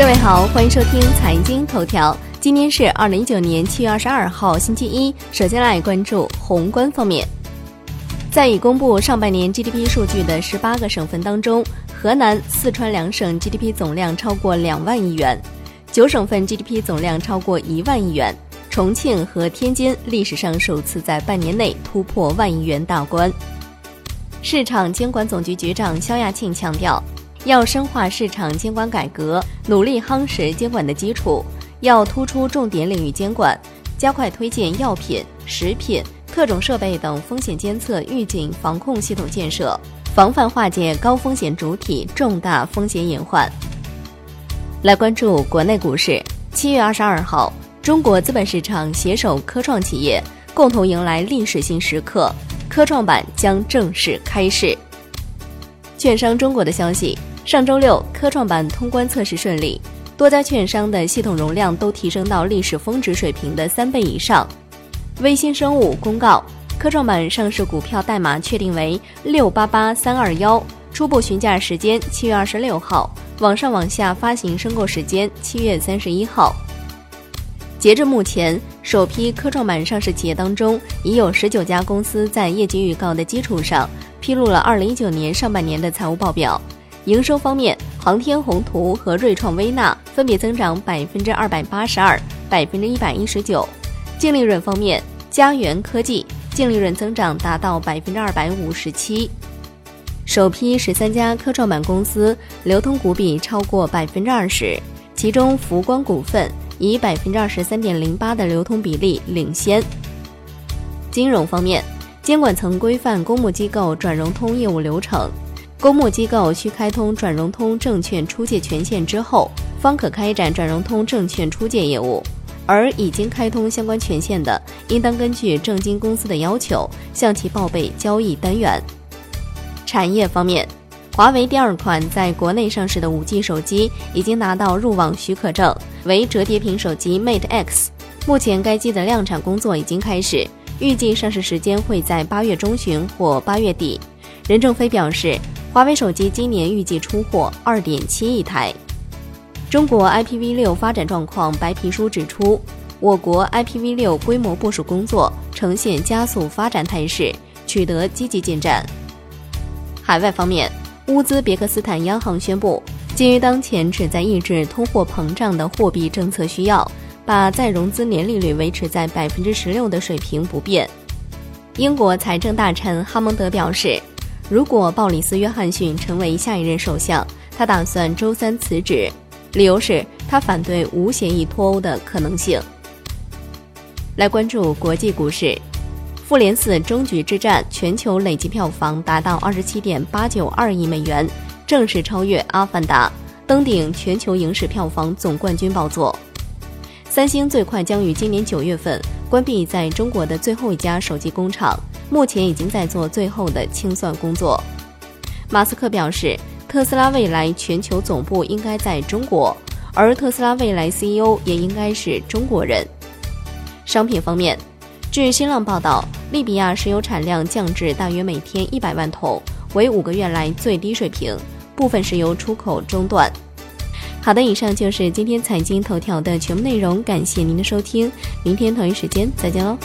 各位好，欢迎收听财经头条。今天是二零一九年七月二十二号，星期一。首先来关注宏观方面，在已公布上半年 GDP 数据的十八个省份当中，河南、四川两省 GDP 总量超过两万亿元，九省份 GDP 总量超过一万亿元。重庆和天津历史上首次在半年内突破万亿元大关。市场监管总局局长肖亚庆强调，要深化市场监管改革，努力夯实监管的基础，要突出重点领域监管，加快推进药品、食品、特种设备等风险监测预警防控系统建设，防范化解高风险主体重大风险隐患。来关注国内股市，七月二十二号。中国资本市场携手科创企业，共同迎来历史性时刻，科创板将正式开市。券商中国的消息，上周六科创板通关测试顺利，多家券商的系统容量都提升到历史峰值水平的三倍以上。微星生物公告，科创板上市股票代码确定为六八八三二幺，初步询价时间七月二十六号，网上网下发行申购时间七月三十一号。截至目前，首批科创板上市企业当中，已有十九家公司在业绩预告的基础上，披露了二零一九年上半年的财务报表。营收方面，航天宏图和锐创微纳分别增长百分之二百八十二、百分之一百一十九。净利润方面，嘉元科技净利润增长达到百分之二百五十七。首批十三家科创板公司流通股比超过百分之二十，其中福光股份。以百分之二十三点零八的流通比例领先。金融方面，监管层规范公募机构转融通业务流程，公募机构需开通转融通证券出借权限之后，方可开展转融通证券出借业务。而已经开通相关权限的，应当根据证金公司的要求，向其报备交易单元。产业方面。华为第二款在国内上市的 5G 手机已经拿到入网许可证，为折叠屏手机 Mate X。目前该机的量产工作已经开始，预计上市时间会在八月中旬或八月底。任正非表示，华为手机今年预计出货2.7亿台。中国 IPv6 发展状况白皮书指出，我国 IPv6 规模部署工作呈现加速发展态势，取得积极进展。海外方面。乌兹别克斯坦央行宣布，基于当前旨在抑制通货膨胀的货币政策需要，把再融资年利率维持在百分之十六的水平不变。英国财政大臣哈蒙德表示，如果鲍里斯·约翰逊成为下一任首相，他打算周三辞职，理由是他反对无协议脱欧的可能性。来关注国际股市。复联四终局之战全球累计票房达到二十七点八九二亿美元，正式超越《阿凡达》，登顶全球影视票房总冠军宝座。三星最快将于今年九月份关闭在中国的最后一家手机工厂，目前已经在做最后的清算工作。马斯克表示，特斯拉未来全球总部应该在中国，而特斯拉未来 CEO 也应该是中国人。商品方面。据新浪报道，利比亚石油产量降至大约每天一百万桶，为五个月来最低水平，部分石油出口中断。好的，以上就是今天财经头条的全部内容，感谢您的收听，明天同一时间再见喽。